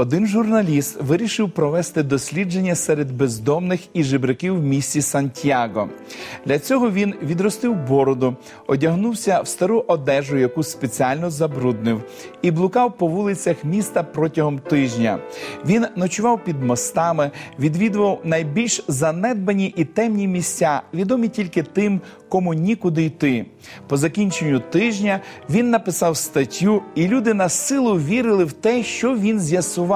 Один журналіст вирішив провести дослідження серед бездомних і жебраків в місті Сантьяго. Для цього він відростив бороду, одягнувся в стару одежу, яку спеціально забруднив, і блукав по вулицях міста протягом тижня. Він ночував під мостами, відвідував найбільш занедбані і темні місця, відомі тільки тим, кому нікуди йти. По закінченню тижня він написав статтю, і люди на силу вірили в те, що він з'ясував.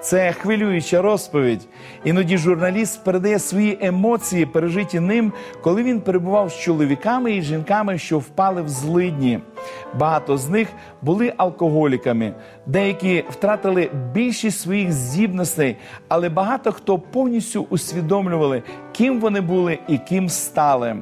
Це хвилююча розповідь. Іноді журналіст передає свої емоції, пережиті ним, коли він перебував з чоловіками і жінками, що впали в злидні. Багато з них були алкоголіками, деякі втратили більшість своїх здібностей, але багато хто повністю усвідомлювали, ким вони були і ким стали.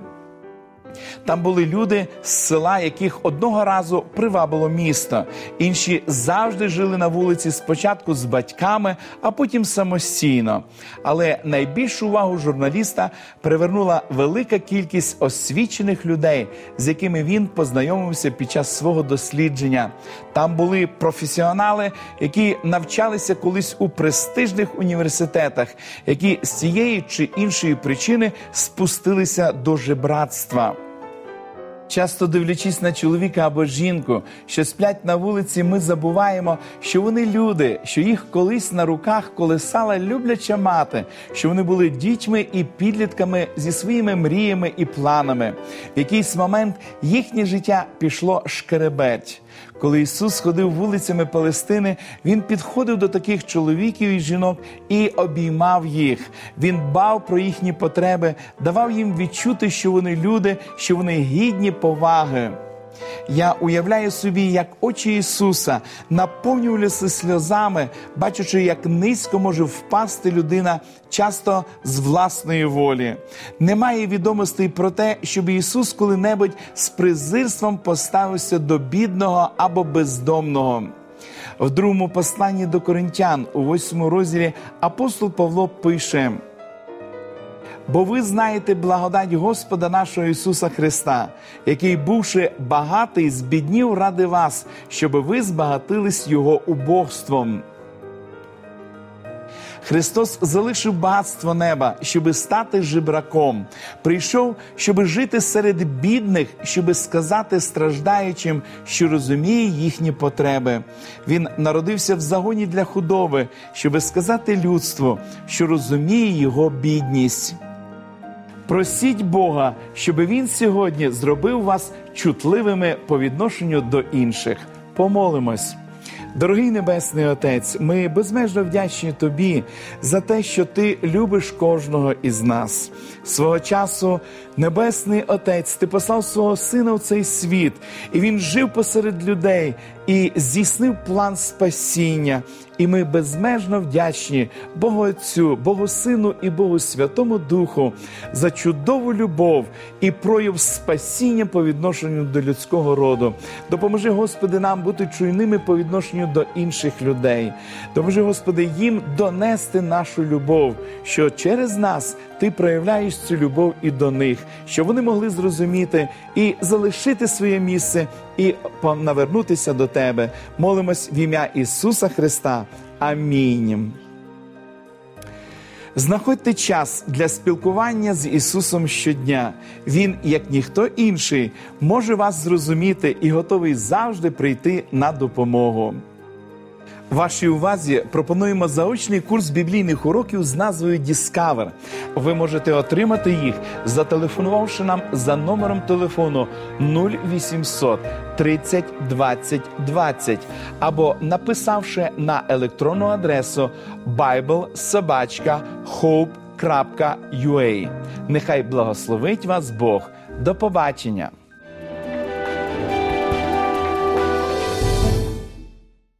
Там були люди з села, яких одного разу привабило місто. Інші завжди жили на вулиці спочатку з батьками, а потім самостійно. Але найбільшу увагу журналіста привернула велика кількість освічених людей, з якими він познайомився під час свого дослідження. Там були професіонали, які навчалися колись у престижних університетах, які з цієї чи іншої причини спустилися до жебратства. Часто дивлячись на чоловіка або жінку, що сплять на вулиці, ми забуваємо, що вони люди, що їх колись на руках колесала любляча мати, що вони були дітьми і підлітками зі своїми мріями і планами. В якийсь момент їхнє життя пішло шкеребеть. Коли Ісус ходив вулицями Палестини, Він підходив до таких чоловіків і жінок і обіймав їх. Він бав про їхні потреби, давав їм відчути, що вони люди, що вони гідні поваги. Я уявляю собі, як очі Ісуса наповнювалися сльозами, бачачи, як низько може впасти людина часто з власної волі. Немає відомостей про те, щоб Ісус коли-небудь з презирством поставився до бідного або бездомного. В другому посланні до коринтян, у восьмому розділі, апостол Павло пише. Бо ви знаєте благодать Господа нашого Ісуса Христа, який, бувши багатий, збіднів ради вас, щоб ви збагатились Його убогством. Христос залишив багатство неба, щоби стати жебраком. Прийшов, щоби жити серед бідних, щоби сказати страждаючим, що розуміє їхні потреби. Він народився в загоні для худоби, щоби сказати людству, що розуміє його бідність. Просіть Бога, щоб Він сьогодні зробив вас чутливими по відношенню до інших. Помолимось. Дорогий Небесний Отець, ми безмежно вдячні Тобі за те, що Ти любиш кожного із нас. Свого часу, Небесний Отець, Ти послав свого Сина в цей світ, і Він жив посеред людей і здійснив план спасіння. І ми безмежно вдячні Богу Отцю, Богу Сину і Богу Святому Духу за чудову любов і прояв спасіння по відношенню до людського роду. Допоможи, Господи, нам бути чуйними по відношенню до інших людей. Допоможи, Господи, їм донести нашу любов, що через нас Ти проявляєш цю любов і до них, щоб вони могли зрозуміти і залишити своє місце, і навернутися до Тебе. Молимось в ім'я Ісуса Христа. Амінь. Знаходьте час для спілкування з Ісусом щодня. Він, як ніхто інший, може вас зрозуміти і готовий завжди прийти на допомогу. Вашій увазі пропонуємо заочний курс біблійних уроків з назвою Discover. Ви можете отримати їх, зателефонувавши нам за номером телефону 0800 30 20 20 або написавши на електронну адресу biblesobachka.hope.ua. Нехай благословить вас Бог. До побачення!